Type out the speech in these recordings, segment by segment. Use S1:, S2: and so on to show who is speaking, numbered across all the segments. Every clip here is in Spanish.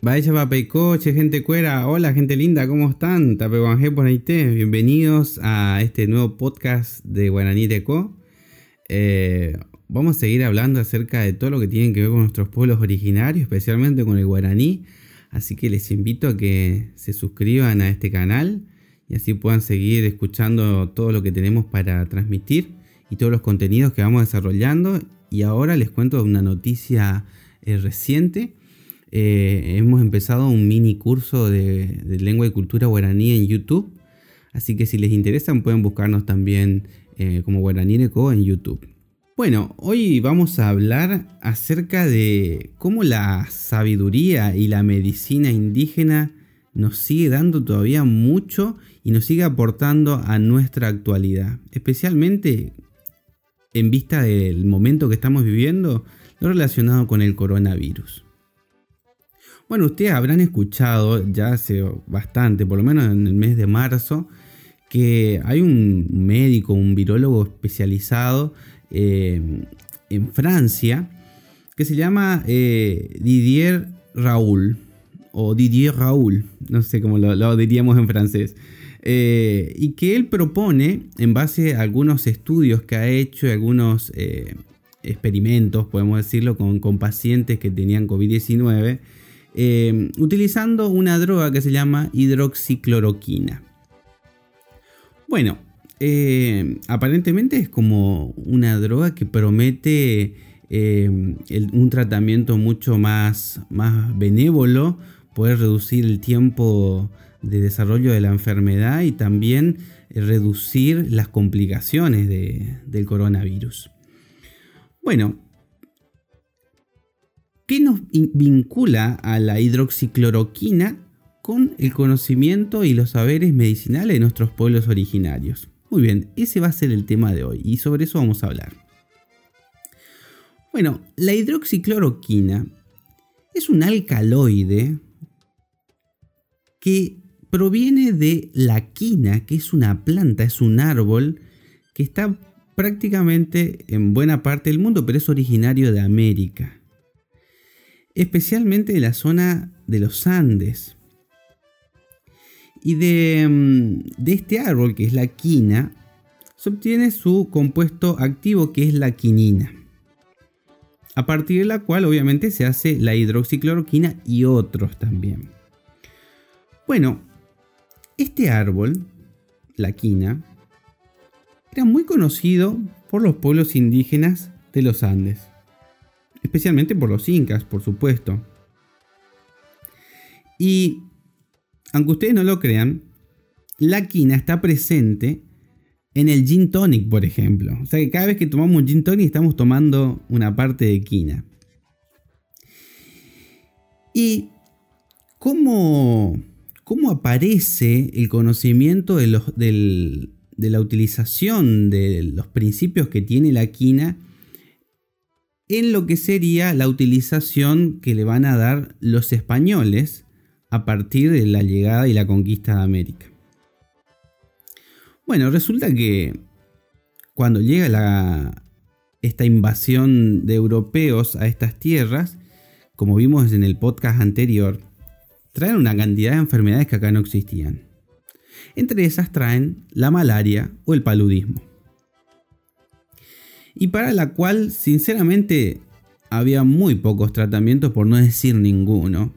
S1: Vaya papeicoche, gente cuera. Hola, gente linda, ¿cómo están? Tapeguanje por Bienvenidos a este nuevo podcast de Guaraní Teco. Eh, vamos a seguir hablando acerca de todo lo que tiene que ver con nuestros pueblos originarios, especialmente con el guaraní. Así que les invito a que se suscriban a este canal y así puedan seguir escuchando todo lo que tenemos para transmitir y todos los contenidos que vamos desarrollando. Y ahora les cuento una noticia eh, reciente eh, hemos empezado un mini curso de, lengua y cultura guaraní en YouTube. Así que si les interesan pueden buscarnos también eh, como Guaraní Eco en YouTube. Bueno, hoy vamos a hablar acerca de cómo la sabiduría y la medicina indígena nos sigue dando todavía mucho y nos sigue aportando a nuestra actualidad. Especialmente en vista del momento que estamos viviendo, lo relacionado con el coronavirus. Bueno, ustedes habrán escuchado ya hace bastante, por lo menos en el mes de marzo, que hay un médico, un virólogo especializado eh, en Francia que se llama eh, Didier Raoul o Didier Raoul, no sé cómo lo, diríamos en francés. Eh, y que él propone, en base a algunos estudios que ha hecho, algunos experimentos, podemos decirlo, con pacientes que tenían COVID-19, eh, utilizando una droga que se llama hidroxicloroquina. Bueno, eh, aparentemente es como una droga que promete eh, un tratamiento mucho más, más benévolo, poder reducir el tiempo de desarrollo de la enfermedad y también reducir las complicaciones del coronavirus. Bueno, ¿Qué nos vincula a la hidroxicloroquina con el conocimiento y los saberes medicinales de nuestros pueblos originarios? Muy bien, ese va a ser el tema de hoy y sobre eso vamos a hablar. Bueno, la hidroxicloroquina es un alcaloide que proviene de la quina, que es una planta, es un árbol que está prácticamente en buena parte del mundo, pero es originario de América especialmente de la zona de los Andes. Y de, mm, de, este árbol, que es la quina, se obtiene su compuesto activo, que es la quinina. A partir de la cual obviamente se hace la hidroxicloroquina y otros también. Bueno, este árbol, la quina, era muy conocido por los pueblos indígenas de los Andes especialmente por los incas, por supuesto. Y, aunque ustedes no lo crean, la quina está presente en el gin tonic, por ejemplo. O sea que cada vez que tomamos un gin tonic estamos tomando una parte de quina. ¿Y cómo, cómo aparece el conocimiento de, los, de la utilización de los principios que tiene la quina en lo que sería la utilización que le van a dar los españoles a partir de la llegada y la conquista de América. Bueno, resulta que cuando llega esta invasión de europeos a estas tierras, como vimos en el podcast anterior, traen una cantidad de enfermedades que acá no existían. Entre esas traen la malaria o el paludismo y para la cual sinceramente había muy pocos tratamientos, por no decir ninguno.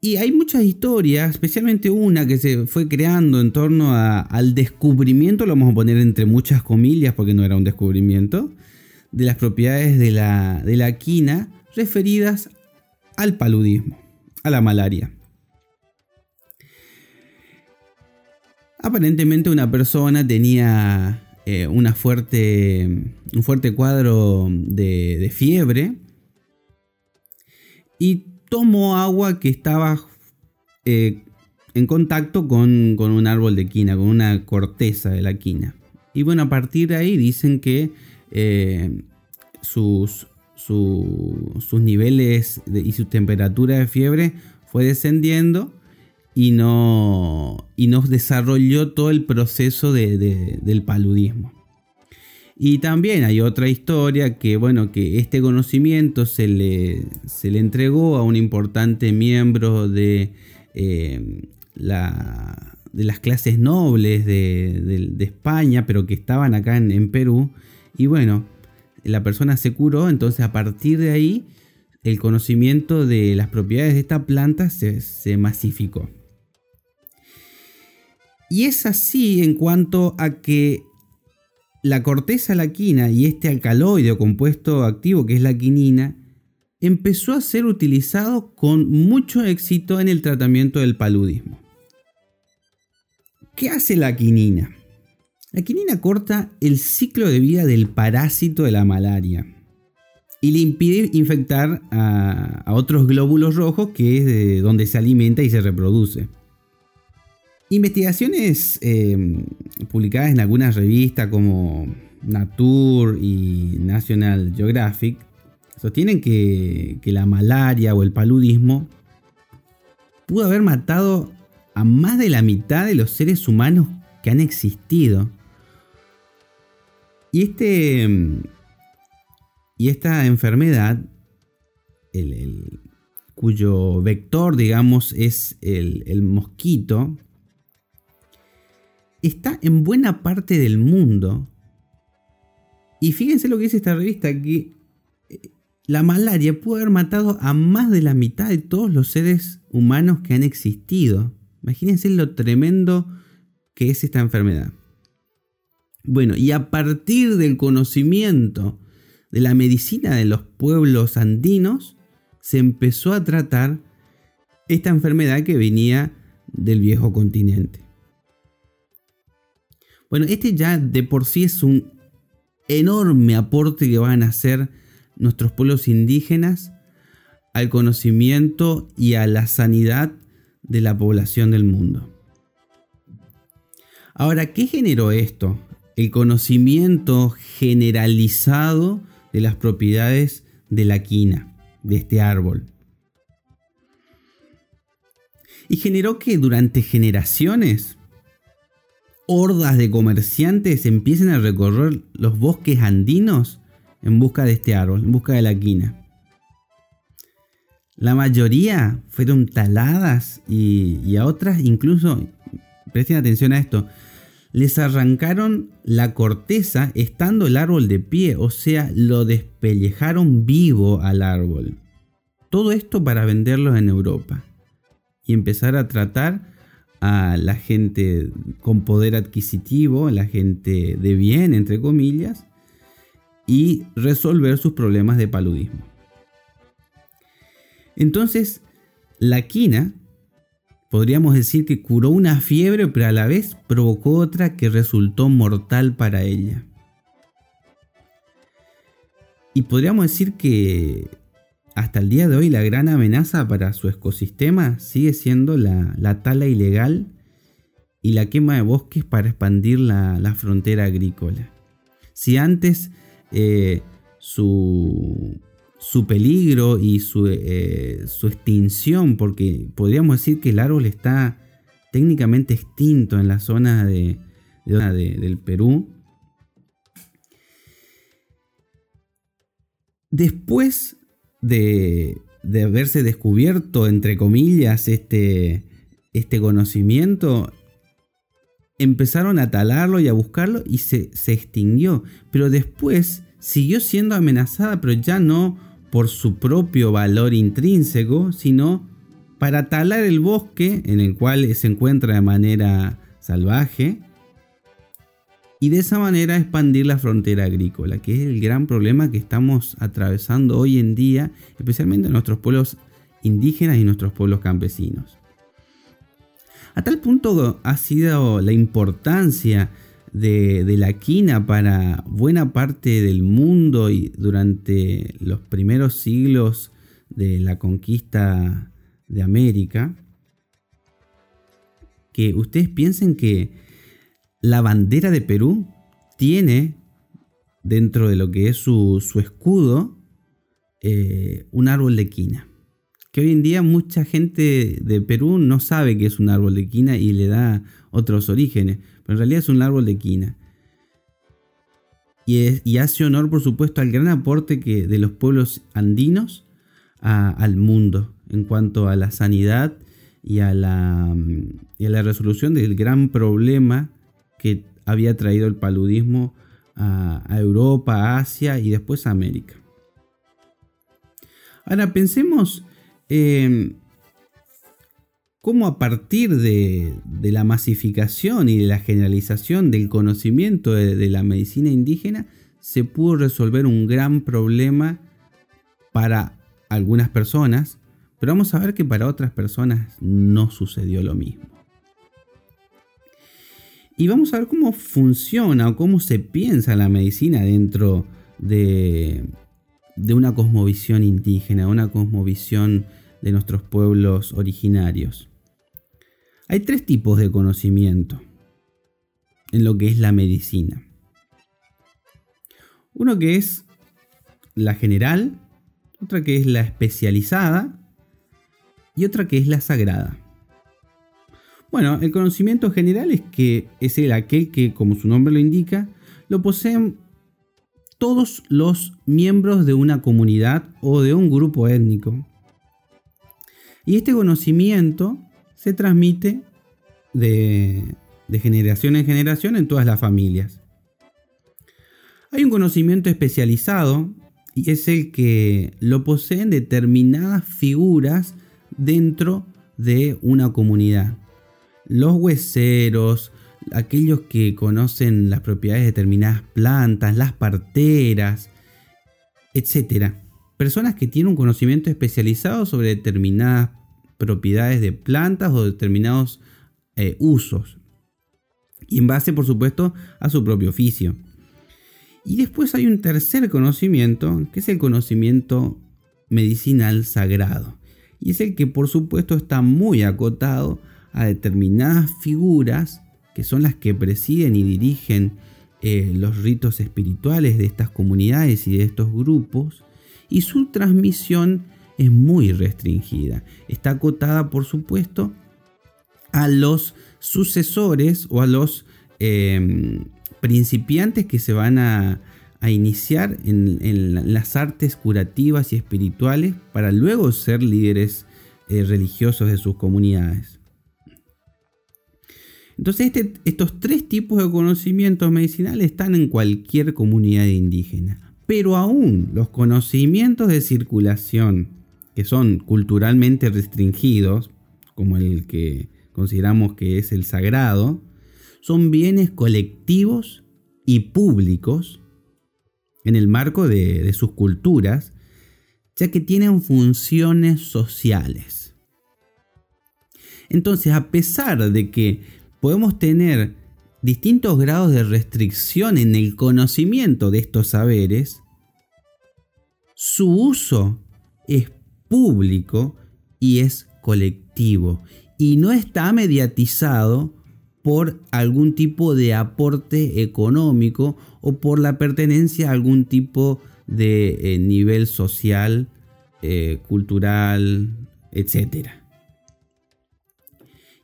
S1: Y hay muchas historias, especialmente una que se fue creando en torno al descubrimiento, lo vamos a poner entre muchas comillas porque no era un descubrimiento, de las propiedades de la, de la quina referidas al paludismo, a la malaria. Aparentemente una persona tenía eh, una fuerte, un fuerte cuadro de, fiebre y tomó agua que estaba eh, en contacto con, un árbol de quina, con una corteza de la quina. Y bueno, a partir de ahí dicen que eh, sus, sus niveles y su temperatura de fiebre fue descendiendo y no, y nos desarrolló todo el proceso del paludismo. Y también hay otra historia que, bueno, que este conocimiento se le, se le entregó a un importante miembro de, eh, la, de las clases nobles de, España, pero que estaban acá en, Perú. Y bueno, la persona se curó, entonces a partir de ahí el conocimiento de las propiedades de esta planta se, se masificó. Y es así en cuanto a que la corteza laquina y este alcaloide o compuesto activo que es la quinina empezó a ser utilizado con mucho éxito en el tratamiento del paludismo. ¿Qué hace la quinina? La quinina corta el ciclo de vida del parásito de la malaria y le impide infectar a, otros glóbulos rojos que es de donde se alimenta y se reproduce. Investigaciones eh, publicadas en algunas revistas como Nature y National Geographic sostienen que, la malaria o el paludismo pudo haber matado a más de la mitad de los seres humanos que han existido. Y este. Y esta enfermedad, cuyo vector, digamos, es el mosquito, está en buena parte del mundo. Y fíjense lo que dice esta revista, que eh, la malaria puede haber matado a más de la mitad de todos los seres humanos que han existido. Imagínense lo tremendo que es esta enfermedad. Bueno, y a partir del conocimiento de la medicina de los pueblos andinos, se empezó a tratar esta enfermedad que venía del viejo continente. Bueno, este ya de por sí es un enorme aporte que van a hacer nuestros pueblos indígenas al conocimiento y a la sanidad de la población del mundo. Ahora, ¿qué generó esto? El conocimiento generalizado de las propiedades de la quina, de este árbol. Y generó que durante generaciones hordas de comerciantes empiezan a recorrer los bosques andinos en busca de este árbol, en busca de la quina. La mayoría fueron taladas y, a otras incluso, presten atención a esto, les arrancaron la corteza estando el árbol de pie, o sea, lo despellejaron vivo al árbol. Todo esto para venderlo en Europa y empezar a tratar a la gente con poder adquisitivo, la gente de bien, entre comillas, y resolver sus problemas de paludismo. Entonces, la quina podríamos decir que curó una fiebre, pero a la vez provocó otra que resultó mortal para ella. Y podríamos decir que hasta el día de hoy la gran amenaza para su ecosistema sigue siendo la, tala ilegal y la quema de bosques para expandir la, frontera agrícola. Si antes eh, su, peligro y eh, su, extinción, porque podríamos decir que el árbol está técnicamente extinto en la zona de, del Perú, después de, haberse descubierto, entre comillas, este, este conocimiento, empezaron a talarlo y a buscarlo y se, se, extinguió. Pero después siguió siendo amenazada, pero ya no por su propio valor intrínseco, sino para talar el bosque en el cual se encuentra de manera salvaje y de esa manera expandir la frontera agrícola, que es el gran problema que estamos atravesando hoy en día, especialmente en nuestros pueblos indígenas y nuestros pueblos campesinos. A tal punto ha sido la importancia de, la quina para buena parte del mundo y durante los primeros siglos de la conquista de América, que ustedes piensen que la bandera de Perú tiene dentro de lo que es su, escudo eh, un árbol de quina. Que hoy en día mucha gente de Perú no sabe que es un árbol de quina y le da otros orígenes, pero en realidad es un árbol de quina. y, hace honor, por supuesto, al gran aporte que, de los pueblos andinos al mundo en cuanto a la sanidad y a la, y a la resolución del gran problema que había traído el paludismo a, Europa, a Asia y después a América. Ahora pensemos eh, cómo a partir de, la masificación y de la generalización del conocimiento de, la medicina indígena se pudo resolver un gran problema para algunas personas, pero vamos a ver que para otras personas no sucedió lo mismo. Y vamos a ver cómo funciona o cómo se piensa la medicina dentro de, una cosmovisión indígena, una cosmovisión de nuestros pueblos originarios. Hay tres tipos de conocimiento en lo que es la medicina. Uno que es la general, otra que es la especializada y otra que es la sagrada. Bueno, el conocimiento general es que es el aquel que, como su nombre lo indica, lo poseen todos los miembros de una comunidad o de un grupo étnico. Y este conocimiento se transmite de, generación en generación en todas las familias. Hay un conocimiento especializado y es el que lo poseen determinadas figuras dentro de una comunidad los hueseros, aquellos que conocen las propiedades de determinadas plantas, las parteras, etc. Personas que tienen un conocimiento especializado sobre determinadas propiedades de plantas o determinados eh, usos. Y en base, por supuesto, a su propio oficio. Y después hay un tercer conocimiento, que es el conocimiento medicinal sagrado. Y es el que, por supuesto, está muy acotado a determinadas figuras que son las que presiden y dirigen eh, los ritos espirituales de estas comunidades y de estos grupos, y su transmisión es muy restringida. Está acotada, por supuesto, a los sucesores o a los em, principiantes que se van a, iniciar en, las artes curativas y espirituales para luego ser líderes eh, religiosos de sus comunidades. Entonces este, estos tres tipos de conocimientos medicinales están en cualquier comunidad indígena. Pero aún los conocimientos de circulación, que son culturalmente restringidos, como el que consideramos que es el sagrado, son bienes colectivos y públicos en el marco de, de sus culturas, ya que tienen funciones sociales. Entonces, a pesar de que podemos tener distintos grados de restricción en el conocimiento de estos saberes, su uso es público y es colectivo y no está mediatizado por algún tipo de aporte económico o por la pertenencia a algún tipo de eh, nivel social, eh, cultural, etc.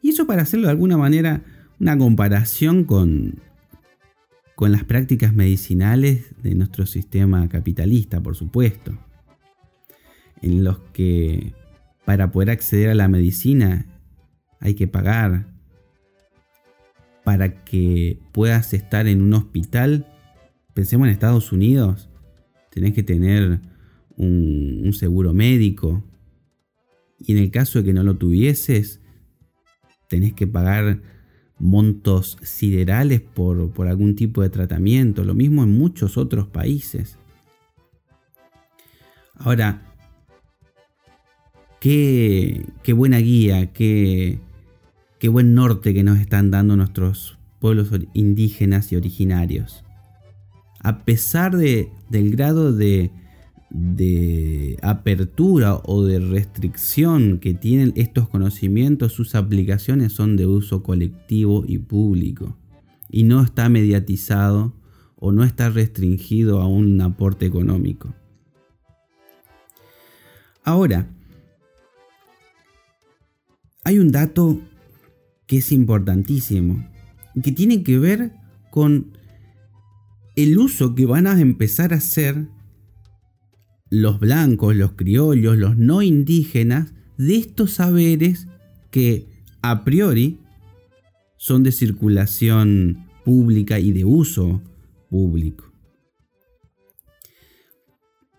S1: Y eso para hacerlo de alguna manera una comparación con, con las prácticas medicinales de nuestro sistema capitalista, por supuesto, en los que para poder acceder a la medicina hay que pagar. Para que puedas estar en un hospital, pensemos en Estados Unidos, tenés que tener un, un seguro médico. Y en el caso de que no lo tuvieses, tenés que pagar montos siderales por, algún tipo de tratamiento. Lo mismo en muchos otros países. Ahora, qué, qué buena guía, qué, qué buen norte que nos están dando nuestros pueblos indígenas y originarios. A pesar de, del grado de, de apertura o de restricción que tienen estos conocimientos, sus aplicaciones son de uso colectivo y público y no está mediatizado o no está restringido a un aporte económico. Ahora, hay un dato que es importantísimo, que tiene que ver con el uso que van a empezar a hacer los blancos, los criollos, los no indígenas, de estos saberes que a priori son de circulación pública y de uso público.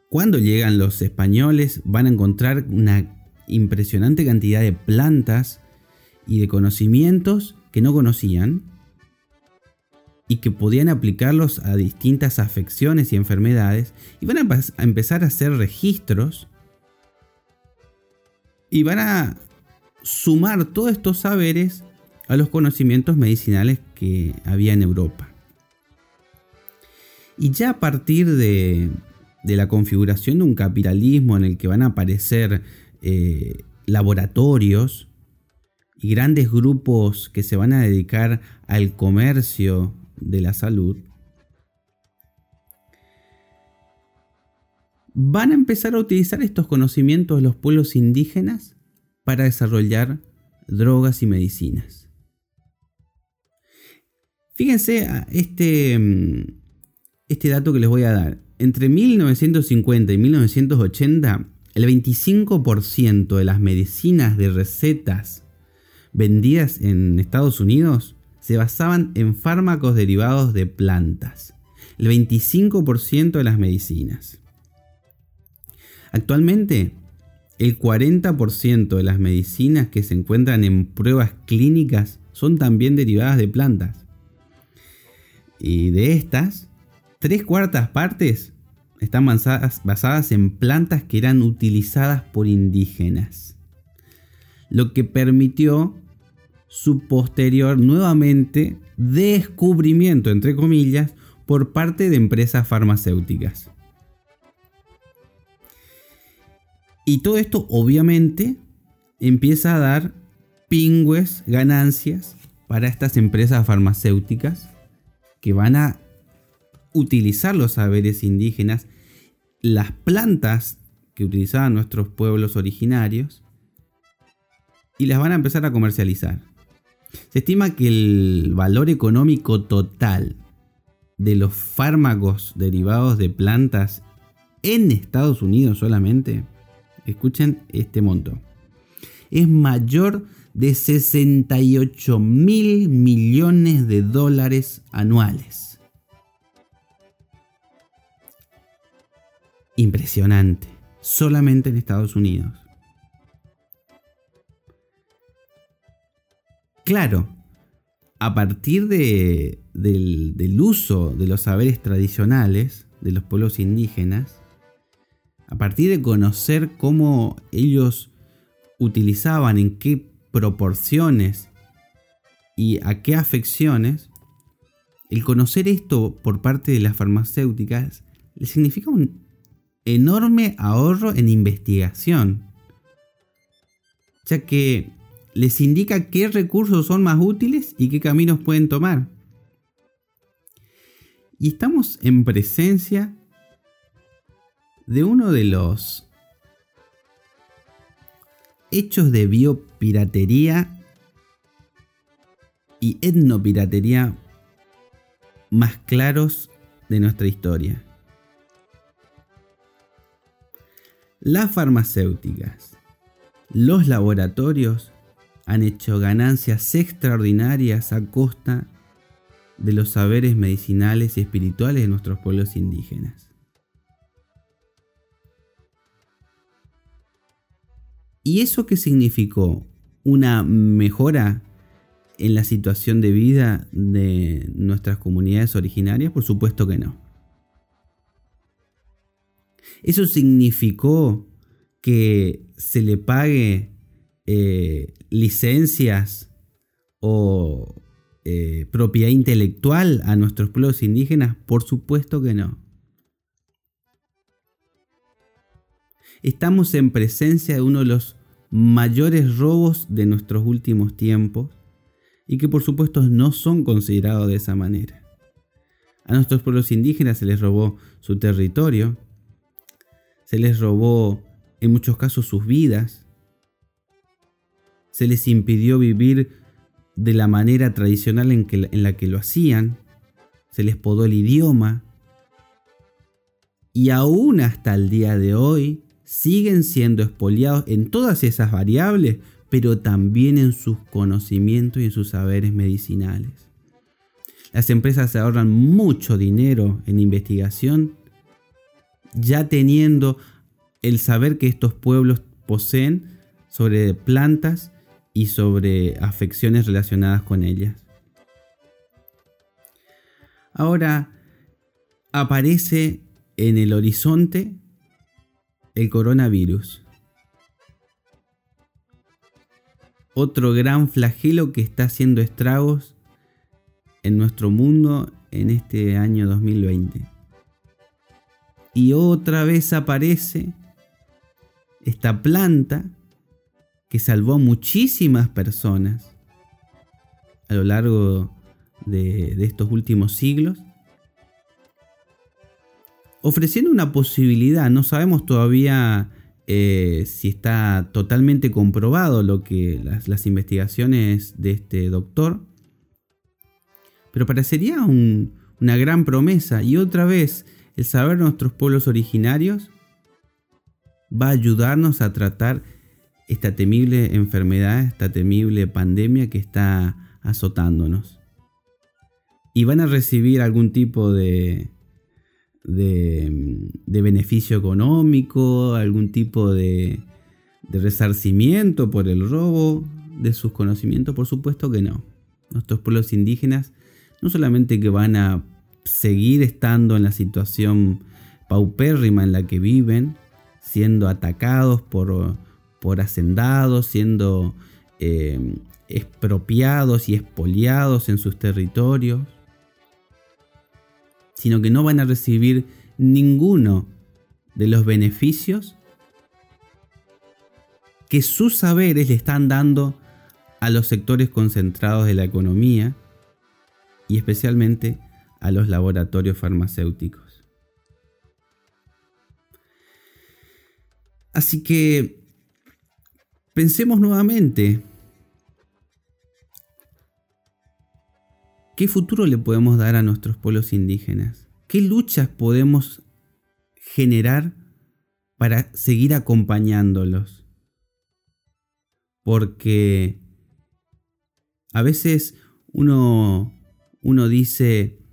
S1: Cuando llegan los españoles van a encontrar una impresionante cantidad de plantas y de conocimientos que no conocían y que podían aplicarlos a distintas afecciones y enfermedades y van a, empezar a hacer registros y van a sumar todos estos saberes a los conocimientos medicinales que había en Europa. Y ya a partir de, la configuración de un capitalismo en el que van a aparecer eh, laboratorios y grandes grupos que se van a dedicar al comercio de la salud, van a empezar a utilizar estos conocimientos los pueblos indígenas para desarrollar drogas y medicinas. Fíjense este, mm, este dato que les voy a dar. Entre 1950 y 1980, el 25% de las medicinas de recetas vendidas en Estados Unidos se basaban en fármacos derivados de plantas. El 25% de las medicinas. Actualmente, el 40% de las medicinas que se encuentran en pruebas clínicas son también derivadas de plantas. Y de estas, tres cuartas partes están basadas, en plantas que eran utilizadas por indígenas. Lo que permitió su posterior nuevamente descubrimiento, entre comillas, por parte de empresas farmacéuticas. Y todo esto obviamente empieza a dar pingües ganancias para estas empresas farmacéuticas que van a utilizar los saberes indígenas, las plantas que utilizaban nuestros pueblos originarios, y las van a empezar a comercializar. Se estima que el valor económico total de los fármacos derivados de plantas en Estados Unidos solamente escuchen este monto, es mayor de 68 mil millones de dólares anuales. Impresionante, solamente en Estados Unidos. Claro, a partir de, del, del uso de los saberes tradicionales de los pueblos indígenas, a partir de conocer cómo ellos utilizaban, en qué proporciones y a qué afecciones, el conocer esto por parte de las farmacéuticas le significa un enorme ahorro en investigación, ya que les indica qué recursos son más útiles y qué caminos pueden tomar. Y estamos en presencia de uno de los hechos de biopiratería y etnopiratería más claros de nuestra historia. Las farmacéuticas, los laboratorios han hecho ganancias extraordinarias a costa de los saberes medicinales y espirituales de nuestros pueblos indígenas. ¿Y eso qué significó? ¿Una mejora en la situación de vida de nuestras comunidades originarias? Por supuesto que no. ¿Eso significó que se le pague eh, licencias o eh, propiedad intelectual a nuestros pueblos indígenas? Por supuesto que no. estamos en presencia de uno de los mayores robos de nuestros últimos tiempos y que por supuesto no son considerados de esa manera. A nuestros pueblos indígenas se les robó su territorio, se les robó en muchos casos sus vidas, se les impidió vivir de la manera tradicional en, la que lo hacían, se les podó el idioma, y aún hasta el día de hoy siguen siendo expoliados en todas esas variables, pero también en sus conocimientos y en sus saberes medicinales. Las empresas se ahorran mucho dinero en investigación, ya teniendo el saber que estos pueblos poseen sobre plantas y sobre afecciones relacionadas con ellas. Ahora aparece en el horizonte el coronavirus. Otro gran flagelo que está haciendo estragos en nuestro mundo en este año 2020. Y otra vez aparece esta planta que salvó a muchísimas personas a lo largo de, estos últimos siglos ofreciendo una posibilidad. No sabemos todavía eh, si está totalmente comprobado lo que las, investigaciones de este doctor. Pero parecería una gran promesa. Y otra vez, el saber nuestros pueblos originarios va a ayudarnos a tratar esta temible enfermedad, esta temible pandemia que está azotándonos. Y van a recibir algún tipo de, de, beneficio económico, algún tipo de, de resarcimiento por el robo de sus conocimientos, por supuesto que no. Nuestros pueblos indígenas no solamente que van a seguir estando en la situación paupérrima en la que viven, siendo atacados por, por hacendados, siendo eh, expropiados y expoliados en sus territorios, sino que no van a recibir ninguno de los beneficios que sus saberes le están dando a los sectores concentrados de la economía y especialmente a los laboratorios farmacéuticos. Así que pensemos nuevamente, ¿Qué futuro le podemos dar a nuestros pueblos indígenas? ¿Qué luchas podemos generar para seguir acompañándolos? Porque a veces uno, uno dice,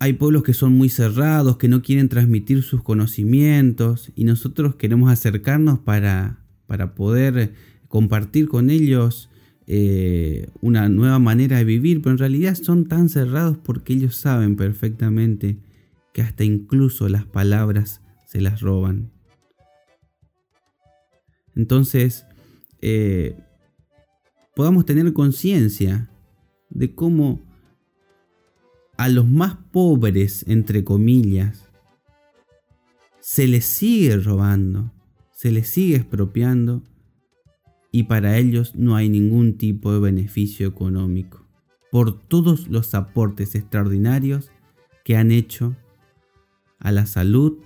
S1: hay pueblos que son muy cerrados, que no quieren transmitir sus conocimientos y nosotros queremos acercarnos para, para poder compartir con ellos eh, una nueva manera de vivir, pero en realidad son tan cerrados porque ellos saben perfectamente que hasta incluso las palabras se las roban. Entonces, eh, podamos tener conciencia de cómo a los más pobres, entre comillas, se les sigue robando, se les sigue expropiando y para ellos no hay ningún tipo de beneficio económico, por todos los aportes extraordinarios que han hecho a la salud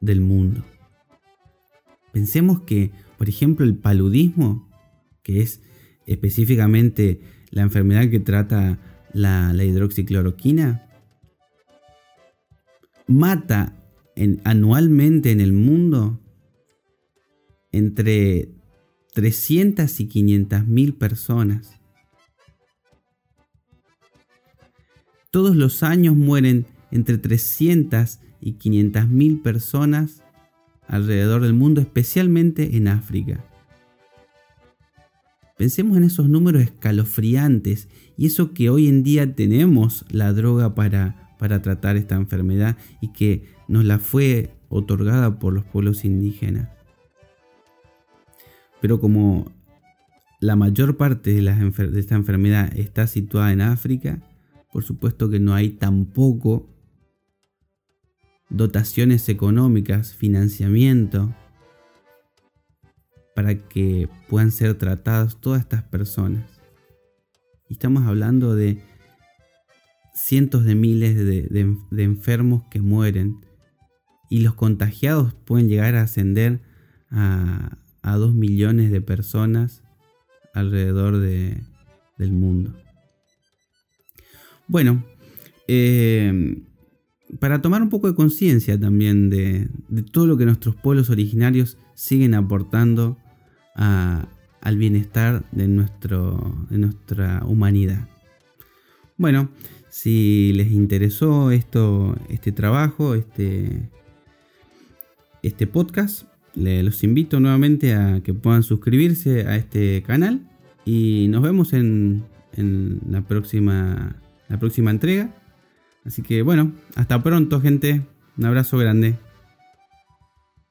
S1: del mundo. Pensemos que, por ejemplo, el paludismo, que es específicamente la enfermedad que trata la, hidroxicloroquina, mata anualmente en el mundo entre 300 y 500 mil personas. Todos los años mueren entre 300 y 500 mil personas alrededor del mundo, especialmente en África. Pensemos en esos números escalofriantes y eso que hoy en día tenemos la droga para, para tratar esta enfermedad y que nos la fue otorgada por los pueblos indígenas. Pero como la mayor parte de, esta enfermedad está situada en África, por supuesto que no hay tampoco dotaciones económicas, financiamiento, para que puedan ser tratadas todas estas personas. Y estamos hablando de cientos de miles de enfermos que mueren y los contagiados pueden llegar a ascender a, a dos millones de personas alrededor del mundo. Bueno, eh, para tomar un poco de conciencia también de, todo lo que nuestros pueblos originarios siguen aportando al bienestar de, nuestro, de nuestra humanidad. Bueno, si les interesó esto, este trabajo, este, este podcast, los invito nuevamente a que puedan suscribirse a este canal y nos vemos en, en la, próxima, la próxima entrega. Así que bueno, hasta pronto gente, un abrazo grande.